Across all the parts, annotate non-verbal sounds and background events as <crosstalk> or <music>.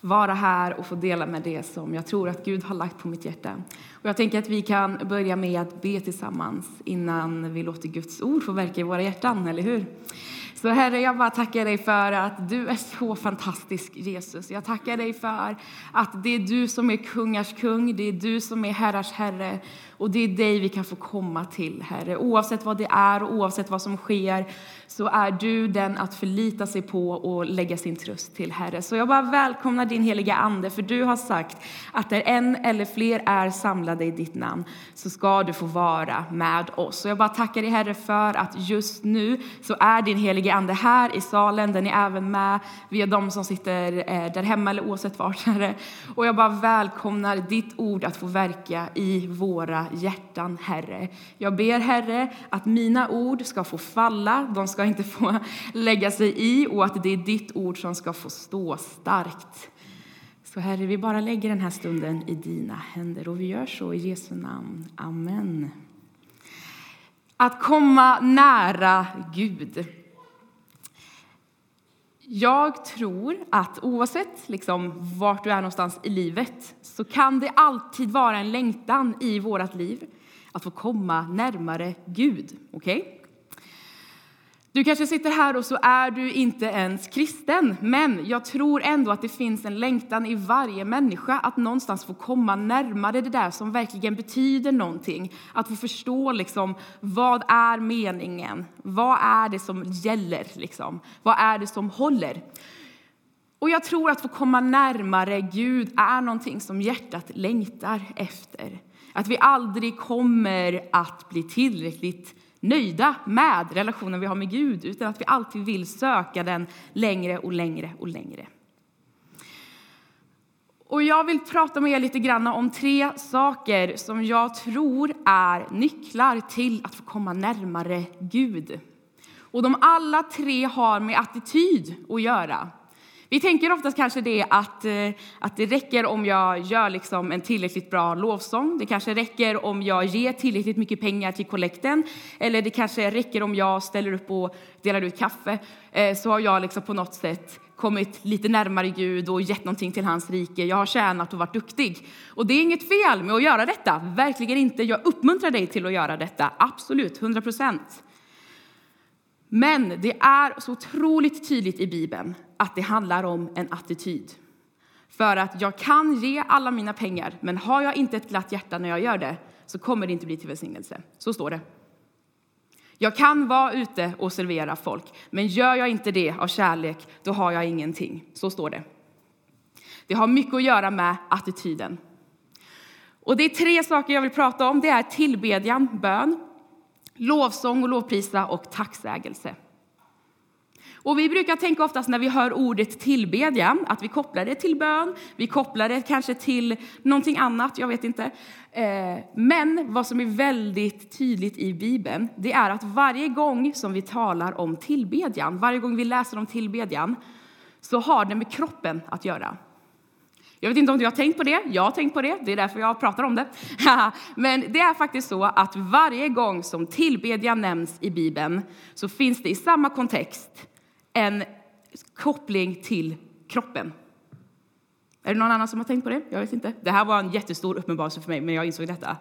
vara här och få dela med det som jag tror att Gud har lagt på mitt hjärta. Och jag tänker att vi kan börja med att be tillsammans innan vi låter Guds ord få verka i våra hjärtan, eller hur? Så Herre, jag bara tackar dig för att du är så fantastisk, Jesus. Jag tackar dig för att det är du som är kungars kung, det är du som är herrars herre. Och det är dig vi kan få komma till, Herre. Oavsett vad det är och oavsett vad som sker så är du den att förlita sig på och lägga sin tröst till, Herre. Så jag bara välkomnar din heliga Ande, för du har sagt att där en eller fler är samlade i ditt namn så ska du få vara med oss. Så jag bara tackar dig, Herre, för att just nu så är din heliga Ande här i salen. Den är även med via de som sitter eh, där hemma eller oavsett vart, <laughs> Och jag bara välkomnar ditt ord att få verka i våra hjärtan, Herre. Jag ber, Herre, att mina ord ska få falla, de ska inte få <laughs> lägga sig i och att det är ditt ord som ska få stå starkt. Så Herre, vi bara lägger den här stunden i dina händer och vi gör så i Jesu namn. Amen. Att komma nära Gud. Jag tror att oavsett liksom vart du är någonstans i livet så kan det alltid vara en längtan i vårt liv att få komma närmare Gud. Okay? Du kanske sitter här och så är du inte ens kristen, men jag tror ändå att det finns en längtan i varje människa att någonstans få komma närmare det där som verkligen betyder någonting. Att få förstå liksom, vad är meningen? Vad är det som gäller? Liksom? Vad är det som håller? Och jag tror att få komma närmare Gud är någonting som hjärtat längtar efter. Att vi aldrig kommer att bli tillräckligt nöjda med relationen vi har med Gud utan att vi alltid vill söka den längre och längre och längre. Och jag vill prata med er lite grann om tre saker som jag tror är nycklar till att få komma närmare Gud. Och de alla tre har med attityd att göra. Vi tänker oftast kanske det att, eh, att det räcker om jag gör liksom en tillräckligt bra lovsång. Det kanske räcker om jag ger tillräckligt mycket pengar till kollekten. Eller det kanske räcker om jag ställer upp och delar ut kaffe. Eh, så har jag liksom på något sätt kommit lite närmare Gud och gett någonting till hans rike. Jag har tjänat och varit duktig. Och det är inget fel med att göra detta. Verkligen inte. Jag uppmuntrar dig till att göra detta. Absolut, 100 procent. Men det är så otroligt tydligt i Bibeln att det handlar om en attityd. För att jag kan ge alla mina pengar, men har jag inte ett glatt hjärta när jag gör det så kommer det inte bli till välsignelse. Så står det. Jag kan vara ute och servera folk, men gör jag inte det av kärlek, då har jag ingenting. Så står det. Det har mycket att göra med attityden. Och det är tre saker jag vill prata om. Det är tillbedjan, bön, lovsång och lovprisa och tacksägelse. Och vi brukar tänka oftast när vi hör ordet tillbedjan att vi kopplar det till bön, vi kopplar det kanske till någonting annat, jag vet inte. Eh, men vad som är väldigt tydligt i Bibeln, det är att varje gång som vi talar om tillbedjan, varje gång vi läser om tillbedjan, så har det med kroppen att göra. Jag vet inte om du har tänkt på det. Jag har tänkt på det. Det är därför jag pratar om det. <laughs> Men det är faktiskt så att varje gång som tillbedjan nämns i Bibeln så finns det i samma kontext en koppling till kroppen. Är det någon annan som har tänkt på det? Jag vet inte. Det här var en jättestor uppenbarelse för mig, men jag insåg detta.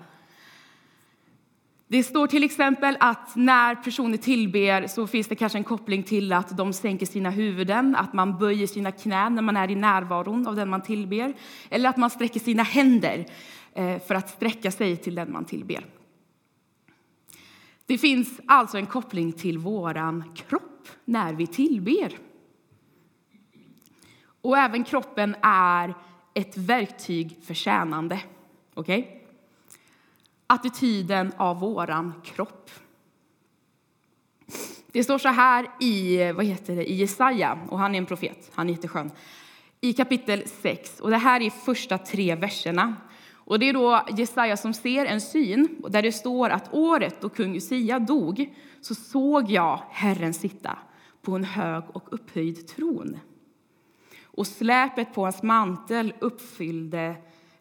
Det står till exempel att när personer tillber så finns det kanske en koppling till att de sänker sina huvuden, att man böjer sina knän när man är i närvaron av den man tillber, eller att man sträcker sina händer eh, för att sträcka sig till den man tillber. Det finns alltså en koppling till våran kropp när vi tillber. Och även kroppen är ett verktyg för tjänande. Okay? Attityden av våran kropp. Det står så här i, vad heter det, i Jesaja, och han är en profet, han är jätteskön, i kapitel 6. Och det här är första tre verserna. Och det är då Jesaja som ser en syn där det står att året då kung Usia dog så såg jag Herren sitta på en hög och upphöjd tron. Och släpet på hans mantel uppfyllde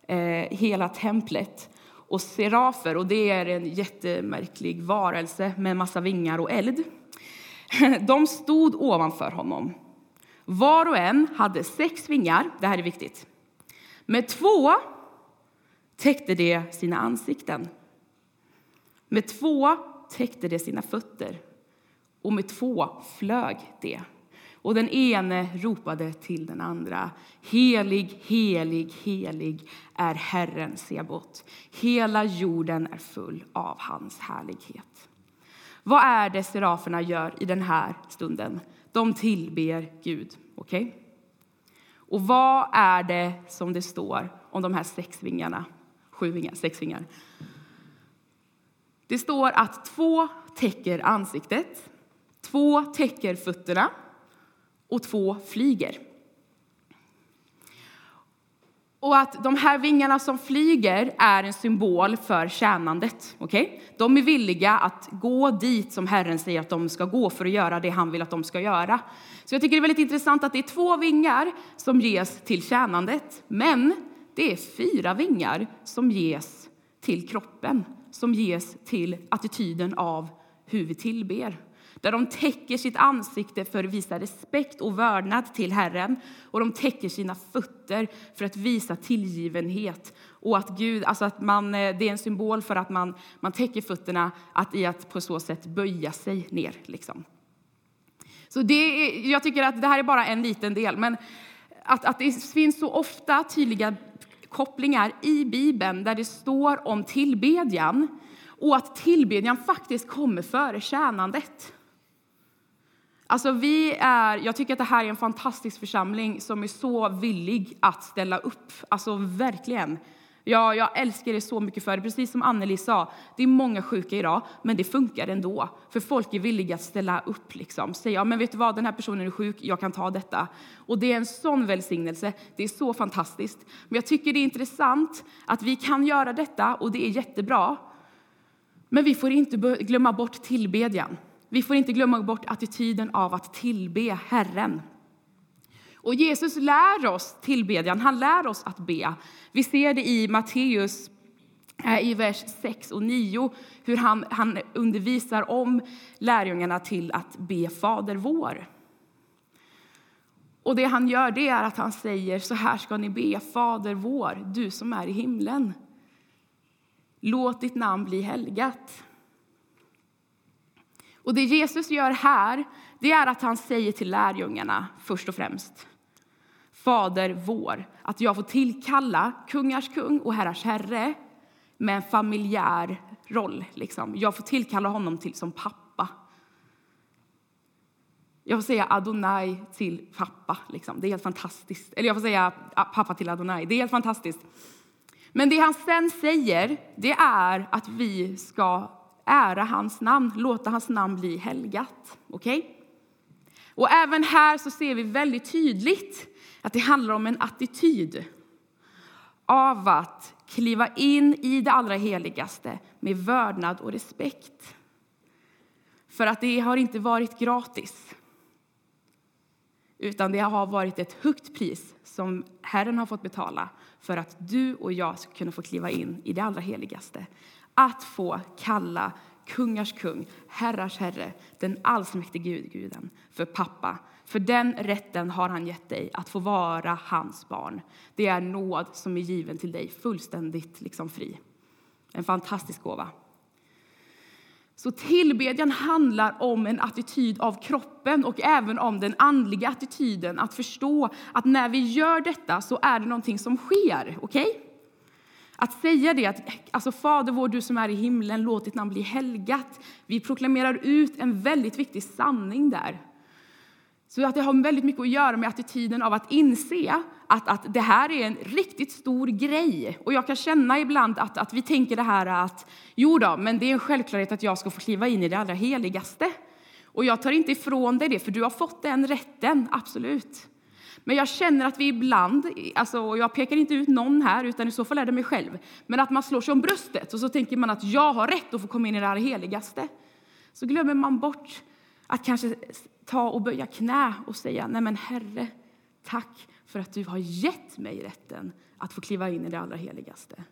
eh, hela templet. Och serafer, och det är en jättemärklig varelse med massa vingar och eld, <laughs> de stod ovanför honom. Var och en hade sex vingar, det här är viktigt. Med två täckte de sina ansikten. Med två täckte de sina fötter och med två flög de. Och den ene ropade till den andra. Helig, helig, helig är Herren Sebot. Hela jorden är full av hans härlighet. Vad är det seraferna gör i den här stunden? De tillber Gud. Okay? Och vad är det som det står om de här sex vingarna? Sju vingar, sex vingar. Det står att två täcker ansiktet, två täcker fötterna och två flyger. Och att de här vingarna som flyger är en symbol för tjänandet. Okay? De är villiga att gå dit som Herren säger att de ska gå för att göra det han vill att de ska göra. Så jag tycker det är väldigt intressant att det är två vingar som ges till tjänandet, men det är fyra vingar som ges till kroppen, som ges till attityden av hur vi tillber där de täcker sitt ansikte för att visa respekt och vördnad till Herren och de täcker sina fötter för att visa tillgivenhet. Och att Gud, alltså att man, eh, det är en symbol för att man, man täcker fötterna att i att på så sätt böja sig ner. Liksom. Så det är, jag tycker att det här är bara en liten del, men att, att det finns så ofta tydliga kopplingar i Bibeln där det står om tillbedjan och att tillbedjan faktiskt kommer före tjänandet. Alltså vi är, jag tycker att det här är en fantastisk församling som är så villig att ställa upp. Alltså verkligen. Ja, jag älskar det så mycket för det. Precis som Anneli sa, det är många sjuka idag, men det funkar ändå. För folk är villiga att ställa upp. Liksom. Säga, ja, men vet du vad, den här personen är sjuk, jag kan ta detta. Och det är en sån välsignelse. Det är så fantastiskt. Men jag tycker det är intressant att vi kan göra detta och det är jättebra. Men vi får inte glömma bort tillbedjan. Vi får inte glömma bort attityden av att tillbe Herren. Och Jesus lär oss tillbedjan, han lär oss att be. Vi ser det i Matteus eh, i vers 6 och 9 hur han, han undervisar om lärjungarna till att be Fader vår. Och det han gör det är att han säger så här ska ni be Fader vår, du som är i himlen. Låt ditt namn bli helgat. Och det Jesus gör här, det är att han säger till lärjungarna först och främst, Fader vår, att jag får tillkalla kungars kung och herrars herre med en familjär roll. Liksom. Jag får tillkalla honom till som pappa. Jag får säga Adonai till pappa. Liksom. Det är helt fantastiskt. Eller jag får säga pappa till Adonai. Det är helt fantastiskt. Men det han sen säger, det är att vi ska ära hans namn, låta hans namn bli helgat. Okay? Och även här så ser vi väldigt tydligt att det handlar om en attityd av att kliva in i det allra heligaste med vördnad och respekt. För att det har inte varit gratis. Utan det har varit ett högt pris som Herren har fått betala för att du och jag ska kunna få kliva in i det allra heligaste att få kalla kungars kung, herrars herre, den allsmäktige Gud, guden, för pappa. För den rätten har han gett dig, att få vara hans barn. Det är nåd som är given till dig, fullständigt liksom fri. En fantastisk gåva. Så tillbedjan handlar om en attityd av kroppen och även om den andliga attityden. Att förstå att när vi gör detta så är det någonting som sker. Okay? Att säga det, att alltså, Fader vår, du som är i himlen, låt ditt namn bli helgat. Vi proklamerar ut en väldigt viktig sanning där. Så att det har väldigt mycket att göra med attityden av att inse att, att det här är en riktigt stor grej. Och jag kan känna ibland att, att vi tänker det här att jo då, men det är en självklarhet att jag ska få kliva in i det allra heligaste. Och jag tar inte ifrån dig det, för du har fått den rätten, absolut. Men jag känner att vi ibland, alltså, jag pekar inte ut någon här, utan i så fall är det mig själv, men att man slår sig om bröstet och så tänker man att jag har rätt att få komma in i det allra heligaste. Så glömmer man bort att kanske ta och böja knä och säga, nej men Herre, tack för att du har gett mig rätten att få kliva in i det allra heligaste.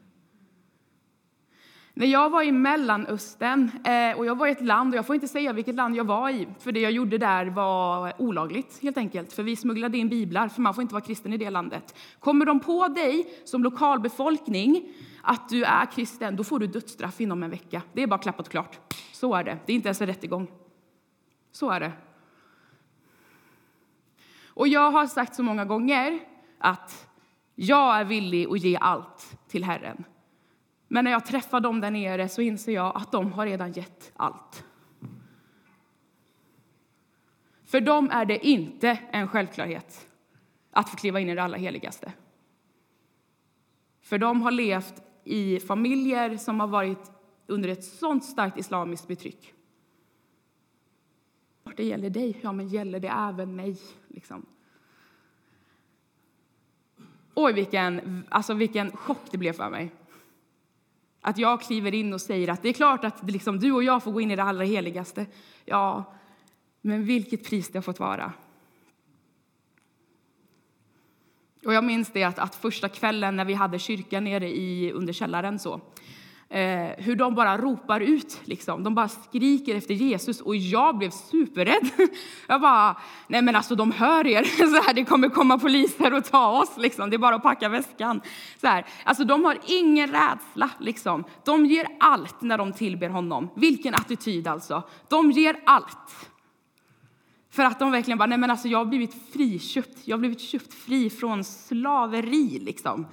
När jag var i Mellanöstern, eh, och jag var i ett land, och jag får inte säga vilket land jag var i, för det jag gjorde där var olagligt helt enkelt, för vi smugglade in biblar, för man får inte vara kristen i det landet. Kommer de på dig som lokalbefolkning att du är kristen, då får du dödsstraff inom en vecka. Det är bara klappat och klart. Så är det. Det är inte ens en rättegång. Så är det. Och jag har sagt så många gånger att jag är villig att ge allt till Herren. Men när jag träffar dem där nere så inser jag att de har redan gett allt. För dem är det inte en självklarhet att få kliva in i det allra heligaste. För de har levt i familjer som har varit under ett sånt starkt islamiskt betryck. Det gäller dig, ja men gäller det även mig? Liksom. Oj, vilken, alltså vilken chock det blev för mig. Att jag kliver in och säger att det är klart att liksom, du och jag får gå in i det allra heligaste. Ja, men vilket pris det har fått vara. Och jag minns det att, att första kvällen när vi hade kyrkan nere i, under källaren så, eh, hur de bara ropar ut, liksom. de bara skriker efter Jesus och jag blev superrädd. <laughs> Jag bara, nej men alltså de hör er, <laughs> så här, det kommer komma poliser och ta oss, liksom. det är bara att packa väskan. Så här. Alltså de har ingen rädsla, liksom. de ger allt när de tillber honom. Vilken attityd alltså, de ger allt. För att de verkligen bara, nej men alltså jag har blivit friköpt, jag har blivit köpt fri från slaveri liksom.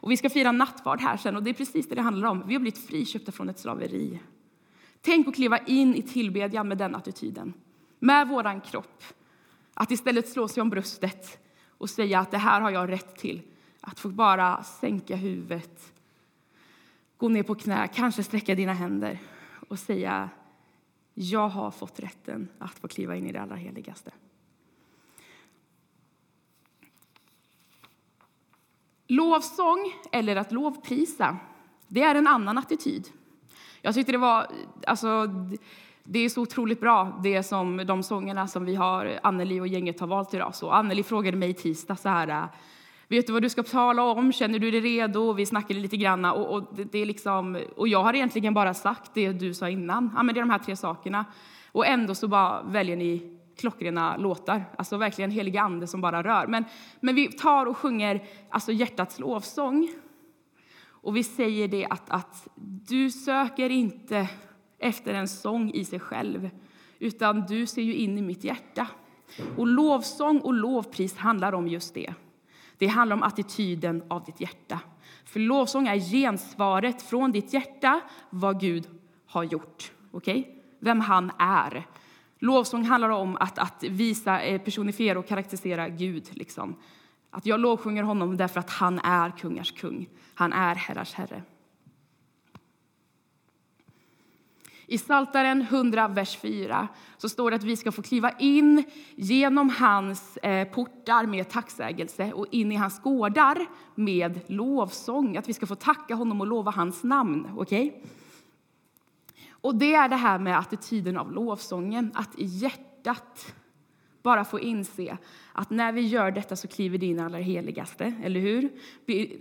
Och vi ska fira nattvard här sen och det är precis det det handlar om. Vi har blivit friköpta från ett slaveri. Tänk att kliva in i tillbedjan med den attityden, med våran kropp. Att istället slå sig om bröstet och säga att det här har jag rätt till. Att få bara sänka huvudet, gå ner på knä, kanske sträcka dina händer och säga jag har fått rätten att få kliva in i det allra heligaste. Lovsång, eller att lovprisa, det är en annan attityd. Jag tyckte det var, alltså, det är så otroligt bra, det som, de sångerna som vi har, Anneli och gänget har valt idag. Så Anneli frågade mig i tisdag så här, vet du vad du ska tala om, känner du dig redo? Vi snackade lite grann och, och, det, det, är liksom, och jag har egentligen bara sagt det du sa innan, ja, men det är de här tre sakerna. Och ändå så bara väljer ni klockrena låtar, alltså verkligen heliga ande som bara rör. Men, men vi tar och sjunger alltså hjärtats lovsång. Och vi säger det att, att du söker inte efter en sång i sig själv, utan du ser ju in i mitt hjärta. Och lovsång och lovpris handlar om just det. Det handlar om attityden av ditt hjärta. För lovsång är gensvaret från ditt hjärta vad Gud har gjort. Okay? Vem han är. Lovsång handlar om att, att visa, eh, personifiera och karaktärisera Gud. Liksom. Att jag lovsjunger honom därför att han är kungars kung. Han är herrars herre. I Saltaren 100, vers 4 så står det att vi ska få kliva in genom hans eh, portar med tacksägelse och in i hans gårdar med lovsång. Att vi ska få tacka honom och lova hans namn. Okay? Och det är det här med attityden av lovsången, att i hjärtat bara få inse att när vi gör detta så kliver det in allra heligaste, eller hur?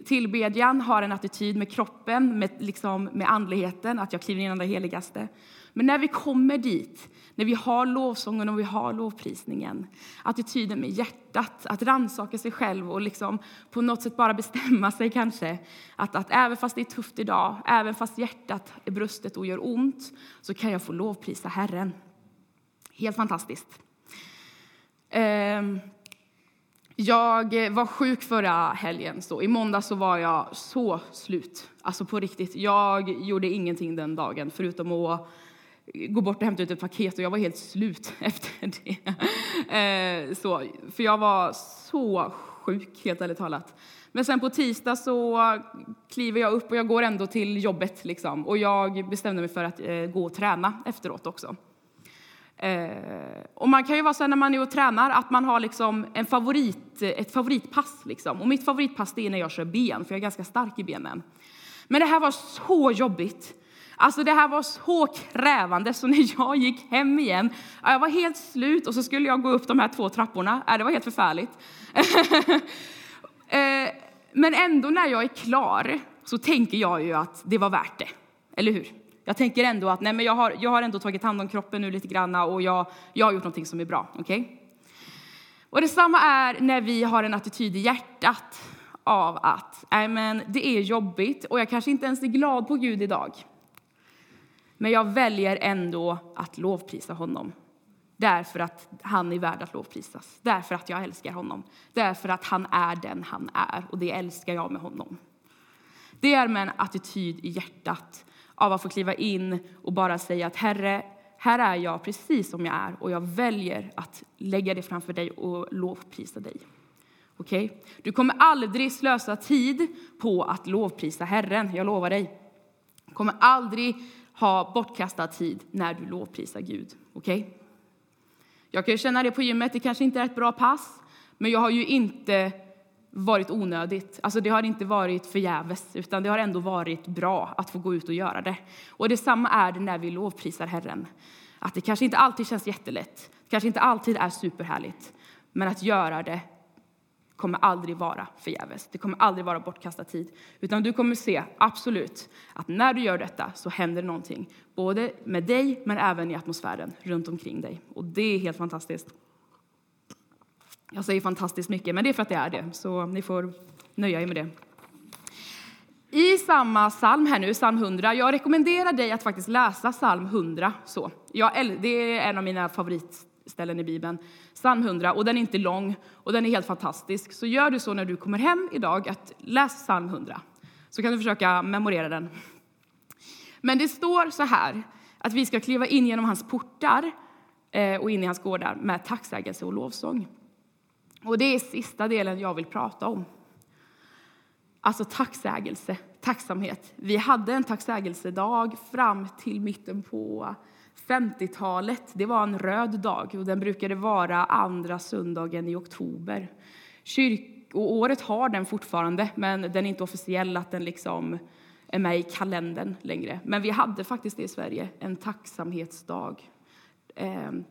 Tillbedjan har en attityd med kroppen, med, liksom, med andligheten, att jag kliver in allra heligaste. Men när vi kommer dit, när vi har lovsången och vi har lovprisningen, attityden med hjärtat, att ransaka sig själv och liksom på något sätt bara bestämma sig kanske, att, att även fast det är tufft idag, även fast hjärtat är brustet och gör ont, så kan jag få lovprisa Herren. Helt fantastiskt. Ehm, jag var sjuk förra helgen. Så I måndag så var jag så slut. Alltså på riktigt. Jag gjorde ingenting den dagen förutom att gå bort och hämta ut ett paket och jag var helt slut <laughs> efter det. Ehm, så, för jag var så sjuk, helt ärligt talat. Men sen på tisdag så kliver jag upp och jag går ändå till jobbet. Liksom. Och jag bestämde mig för att eh, gå och träna efteråt också. Eh, och man kan ju vara så när man är och tränar att man har liksom en favorit, ett favoritpass. Liksom. Och mitt favoritpass är när jag kör ben, för jag är ganska stark i benen. Men det här var så jobbigt. Alltså det här var så krävande, så när jag gick hem igen, jag var helt slut och så skulle jag gå upp de här två trapporna. Det var helt förfärligt. <laughs> Eh, men ändå när jag är klar så tänker jag ju att det var värt det. Eller hur? Jag tänker ändå att nej, men jag, har, jag har ändå tagit hand om kroppen nu lite grann och jag, jag har gjort någonting som är bra. Okay? Och detsamma är när vi har en attityd i hjärtat av att nej, men det är jobbigt och jag kanske inte ens är glad på Gud idag. Men jag väljer ändå att lovprisa honom. Därför att han är värd att lovprisas. Därför att jag älskar honom. Därför att han är den han är och det älskar jag med honom. Det är med en attityd i hjärtat av att få kliva in och bara säga att Herre, här är jag precis som jag är och jag väljer att lägga det framför dig och lovprisa dig. Okej? Okay? Du kommer aldrig slösa tid på att lovprisa Herren, jag lovar dig. Du kommer aldrig ha bortkastad tid när du lovprisar Gud. Okej? Okay? Jag kan ju känna det på gymmet, det kanske inte är ett bra pass, men jag har ju inte varit onödigt. Alltså det har inte varit förgäves, utan det har ändå varit bra att få gå ut och göra det. Och detsamma är det när vi lovprisar Herren. Att det kanske inte alltid känns jättelätt, kanske inte alltid är superhärligt, men att göra det kommer aldrig vara förgäves. Det kommer aldrig vara bortkastad tid. Utan du kommer se, absolut, att när du gör detta så händer någonting. Både med dig, men även i atmosfären runt omkring dig. Och det är helt fantastiskt. Jag säger fantastiskt mycket, men det är för att det är det. Så ni får nöja er med det. I samma psalm här nu, psalm 100, jag rekommenderar dig att faktiskt läsa psalm 100. Så. Jag, det är en av mina favoritställen i Bibeln. Psalm 100, och den är inte lång och den är helt fantastisk. Så gör du så när du kommer hem idag, att läs psalm 100. Så kan du försöka memorera den. Men det står så här, att vi ska kliva in genom hans portar eh, och in i hans gårdar med tacksägelse och lovsång. Och det är sista delen jag vill prata om. Alltså tacksägelse, tacksamhet. Vi hade en tacksägelsedag fram till mitten på 50-talet. Det var en röd dag och den brukade vara andra söndagen i oktober. Kyrk och året har den fortfarande, men den är inte officiell att den liksom är med i kalendern längre. Men vi hade faktiskt det i Sverige, en tacksamhetsdag. Ehm.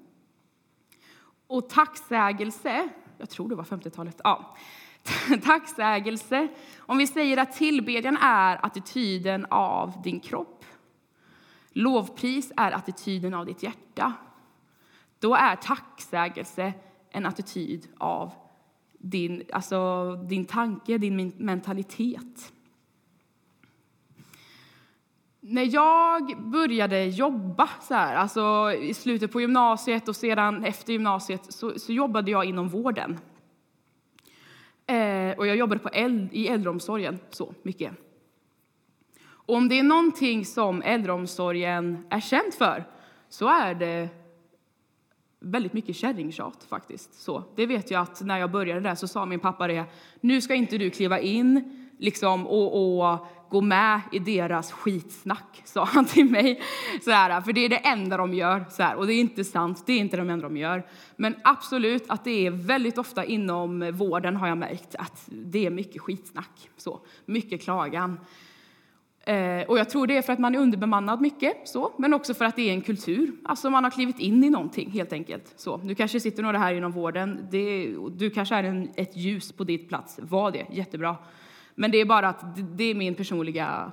Och tacksägelse jag tror det var 50-talet. Ja. <laughs> Tacksägelse. Om vi säger att tillbedjan är attityden av din kropp, lovpris är attityden av ditt hjärta, då är tacksägelse en attityd av din, alltså din tanke, din mentalitet. När jag började jobba så här, alltså i slutet på gymnasiet och sedan efter gymnasiet så, så jobbade jag inom vården. Eh, och jag jobbade på äld, i äldreomsorgen så mycket. Och om det är någonting som äldreomsorgen är känd för så är det väldigt mycket kärringtjat faktiskt. Så, det vet jag att när jag började där så sa min pappa det, nu ska inte du kliva in liksom, och, och gå med i deras skitsnack, sa han till mig. Så här, för det är det enda de gör. Så här, och det är inte sant, det är inte det enda de gör. Men absolut att det är väldigt ofta inom vården har jag märkt att det är mycket skitsnack. Så, mycket klagan. Eh, och jag tror det är för att man är underbemannad mycket, så, men också för att det är en kultur. Alltså man har klivit in i någonting helt enkelt. Så, du kanske sitter några här inom vården, det, du kanske är en, ett ljus på ditt plats, var det, jättebra. Men det är bara att det är min personliga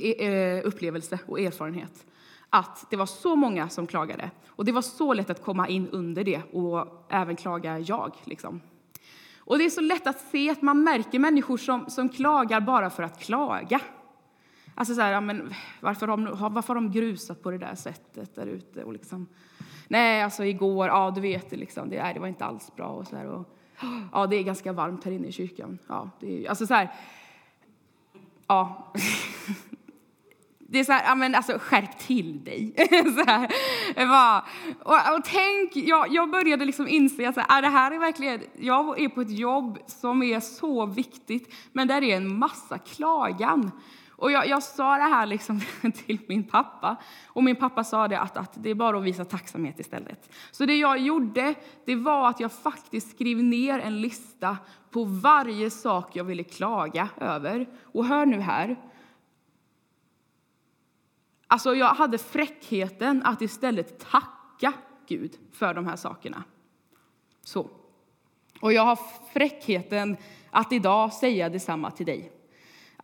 e, e, upplevelse och erfarenhet. Att det var så många som klagade. Och det var så lätt att komma in under det och även klaga jag. Liksom. Och det är så lätt att se att man märker människor som, som klagar bara för att klaga. Alltså så här, ja, men varför, har de, varför har de grusat på det där sättet där ute? Och liksom, nej, alltså igår, ja du vet det liksom, det, nej, det var inte alls bra. Och så här, och, Ja, det är ganska varmt här inne i kyrkan. Ja, det är, alltså så här, ja. <laughs> Det är så här, ja men alltså skärp till dig. <laughs> så här, bara, och, och, tänk, jag, jag började liksom inse att är det här är verkligen, jag är på ett jobb som är så viktigt, men där är en massa klagan. Och jag, jag, sa det här liksom <laughs> till min pappa, och min pappa sa det att, att det är bara att visa tacksamhet istället. Så det jag gjorde, det var att jag faktiskt skrev ner en lista på varje sak jag ville klaga över. Och hör nu här. Alltså jag hade fräckheten att istället tacka Gud för de här sakerna. Så. Och jag har fräckheten att idag säga detsamma till dig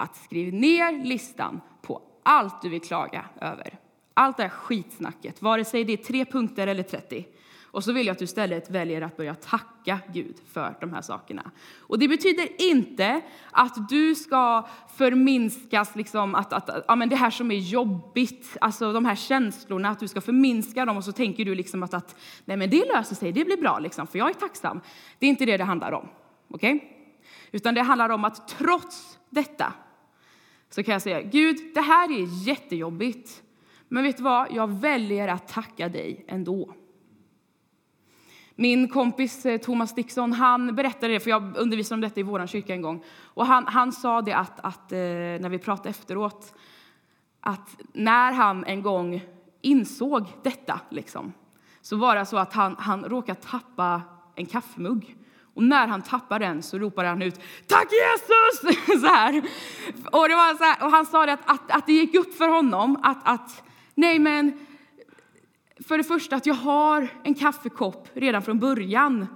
att skriva ner listan på allt du vill klaga över, allt det här skitsnacket, vare sig det är tre punkter eller 30, och så vill jag att du istället väljer att börja tacka Gud för de här sakerna. Och det betyder inte att du ska förminskas, liksom att, att ja, men det här som är jobbigt, alltså de här känslorna, att du ska förminska dem och så tänker du liksom att, att nej men det löser sig, det blir bra liksom, för jag är tacksam. Det är inte det det handlar om. Okej? Okay? Utan det handlar om att trots detta så kan jag säga, Gud, det här är jättejobbigt. Men vet du vad? Jag väljer att tacka dig ändå. Min kompis eh, Thomas Dixon han berättade det, för jag undervisade om detta i vår kyrka en gång. Och han, han sa det att, att, eh, när vi pratade efteråt, att när han en gång insåg detta, liksom, så var det så att han, han råkade tappa en kaffemugg. Och när han tappar den så ropar han ut Tack Jesus! <laughs> så här. Och, det var så här, och han sa det att, att, att det gick upp för honom att, att nej men för det första att jag har en kaffekopp redan från början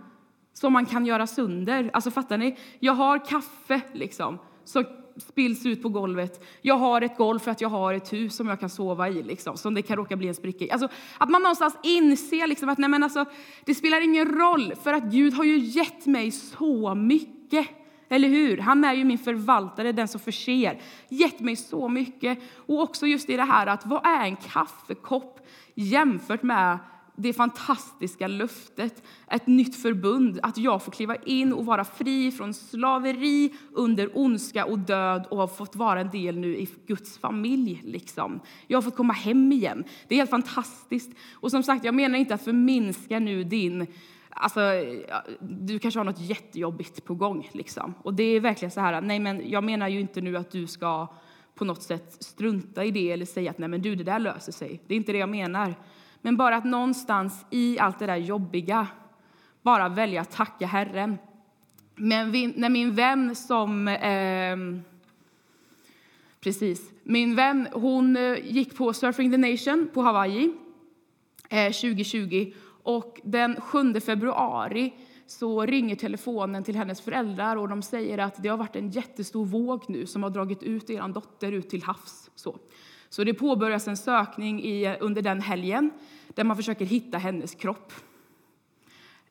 som man kan göra sönder. Alltså fattar ni? Jag har kaffe liksom som spills ut på golvet. Jag har ett golv för att jag har ett hus som jag kan sova i liksom, som det kan råka bli en spricka i. Alltså, att man någonstans inser liksom att nej, men alltså, det spelar ingen roll för att Gud har ju gett mig så mycket. Eller hur? Han är ju min förvaltare, den som förser. Gett mig så mycket. Och också just i det här att vad är en kaffekopp jämfört med det fantastiska löftet, ett nytt förbund, att jag får kliva in och vara fri från slaveri under ondska och död och har fått vara en del nu i Guds familj. Liksom. Jag har fått komma hem igen. Det är helt fantastiskt. Och som sagt, jag menar inte att förminska nu din Alltså, du kanske har något jättejobbigt på gång. Liksom. Och det är verkligen så här, nej men jag menar ju inte nu att du ska på något sätt strunta i det eller säga att nej men du, det där löser sig. Det är inte det jag menar. Men bara att någonstans i allt det där jobbiga bara välja att tacka Herren. Men vi, när min vän som... Eh, precis. Min vän hon eh, gick på Surfing the Nation på Hawaii eh, 2020. Och den 7 februari så ringer telefonen till hennes föräldrar och de säger att det har varit en jättestor våg nu som har dragit ut er dotter ut till havs. Så, så det påbörjas en sökning i, under den helgen där man försöker hitta hennes kropp.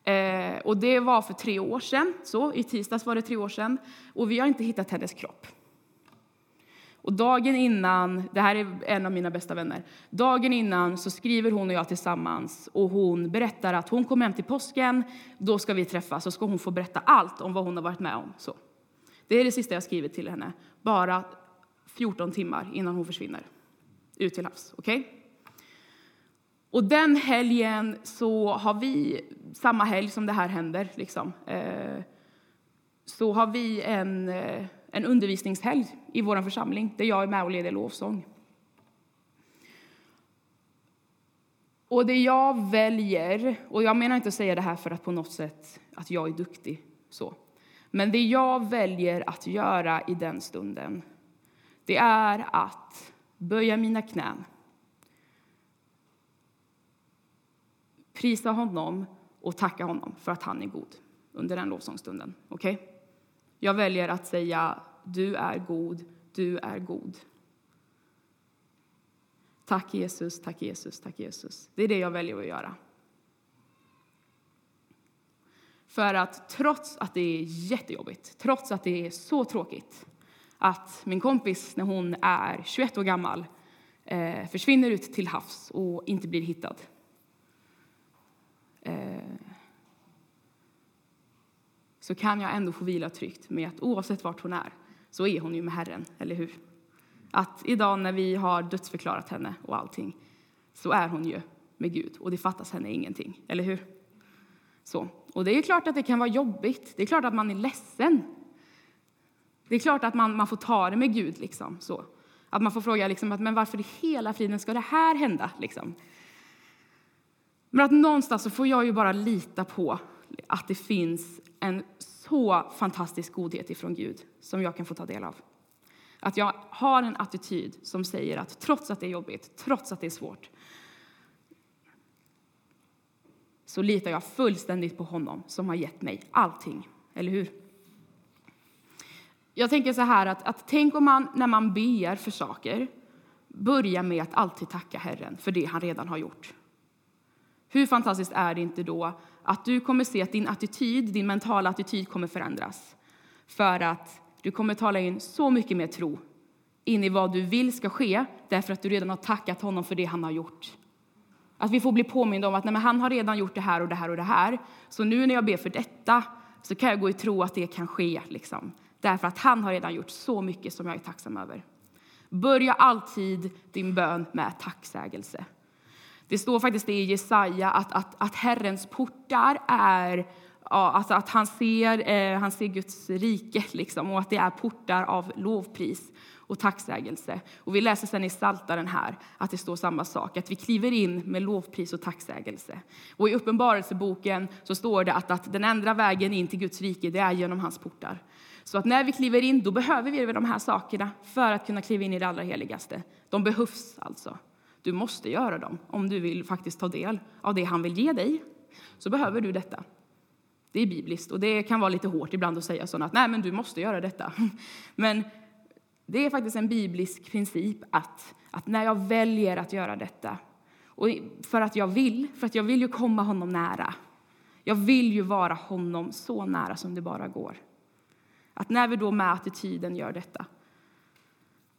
Eh, och det var för tre år sedan, så i tisdags var det tre år sedan, och vi har inte hittat hennes kropp. Och dagen innan, det här är en av mina bästa vänner, dagen innan så skriver hon och jag tillsammans och hon berättar att hon kommer hem till påsken, då ska vi träffas och ska hon få berätta allt om vad hon har varit med om. Så. Det är det sista jag skrivit till henne, bara 14 timmar innan hon försvinner ut till havs. Okay? Och den helgen så har vi, samma helg som det här händer, liksom, eh, så har vi en, eh, en undervisningshelg i vår församling där jag är med och leder lovsång. Och det jag väljer, och jag menar inte att säga det här för att på något sätt att jag är duktig, så. Men det jag väljer att göra i den stunden, det är att böja mina knän prisa honom och tacka honom för att han är god under den lovsångsstunden. Okay? Jag väljer att säga du är god, du är god. Tack Jesus, tack Jesus, tack Jesus. Det är det jag väljer att göra. För att trots att det är jättejobbigt, trots att det är så tråkigt att min kompis när hon är 21 år gammal eh, försvinner ut till havs och inte blir hittad Eh, så kan jag ändå få vila tryggt med att oavsett vart hon är så är hon ju med Herren, eller hur? Att idag när vi har dödsförklarat henne och allting så är hon ju med Gud och det fattas henne ingenting, eller hur? Så. Och det är klart att det kan vara jobbigt, det är klart att man är ledsen. Det är klart att man, man får ta det med Gud, liksom, så. Att man får fråga liksom, att, men varför i hela friden ska det här hända? Liksom? Men att någonstans så får jag ju bara lita på att det finns en så fantastisk godhet ifrån Gud som jag kan få ta del av. Att jag har en attityd som säger att trots att det är jobbigt, trots att det är svårt, så litar jag fullständigt på honom som har gett mig allting. Eller hur? Jag tänker så här att, att tänk om man när man ber för saker börjar med att alltid tacka Herren för det han redan har gjort. Hur fantastiskt är det inte då att du kommer se att din attityd, din mentala attityd kommer förändras. För att du kommer tala in så mycket mer tro in i vad du vill ska ske därför att du redan har tackat honom för det han har gjort. Att vi får bli påminda om att nej, men han har redan gjort det här och det här och det här. Så nu när jag ber för detta så kan jag gå i tro att det kan ske. Liksom. Därför att han har redan gjort så mycket som jag är tacksam över. Börja alltid din bön med tacksägelse. Det står faktiskt i Jesaja att, att, att Herrens portar är ja, alltså att han ser, eh, han ser Guds rike liksom, och att det är portar av lovpris och tacksägelse. Och vi läser sen i Saltaren här att det står samma sak, att vi kliver in med lovpris och tacksägelse. Och i Uppenbarelseboken så står det att, att den enda vägen in till Guds rike det är genom hans portar. Så att när vi kliver in då behöver vi de här sakerna för att kunna kliva in i det allra heligaste. De behövs alltså. Du måste göra dem om du vill faktiskt ta del av det han vill ge dig. Så behöver du detta. Det är bibliskt och det kan vara lite hårt ibland att säga sådana att nej men du måste göra detta. <laughs> Men det är faktiskt en biblisk princip att, att när jag väljer att göra detta, och för att jag vill, för att jag vill ju komma honom nära. Jag vill ju vara honom så nära som det bara går. Att när vi då med attityden gör detta,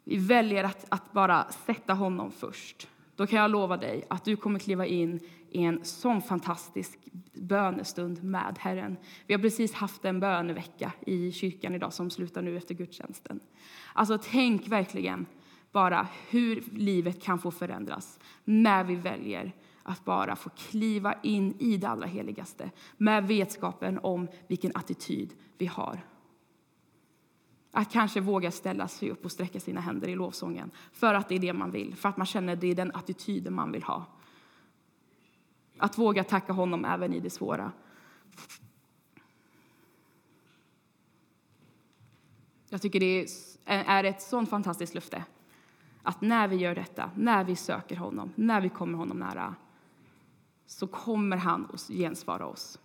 vi väljer att, att bara sätta honom först, då kan jag lova dig att du kommer kliva in i en sån fantastisk bönestund med Herren. Vi har precis haft en bönevecka i kyrkan idag som slutar nu efter gudstjänsten. Alltså tänk verkligen bara hur livet kan få förändras när vi väljer att bara få kliva in i det allra heligaste med vetskapen om vilken attityd vi har. Att kanske våga ställa sig upp och sträcka sina händer i lovsången för att det är det man vill, för att man känner att det är den attityden man vill ha. Att våga tacka honom även i det svåra. Jag tycker det är ett sånt fantastiskt löfte. Att när vi gör detta, när vi söker honom, när vi kommer honom nära så kommer han att gensvara oss.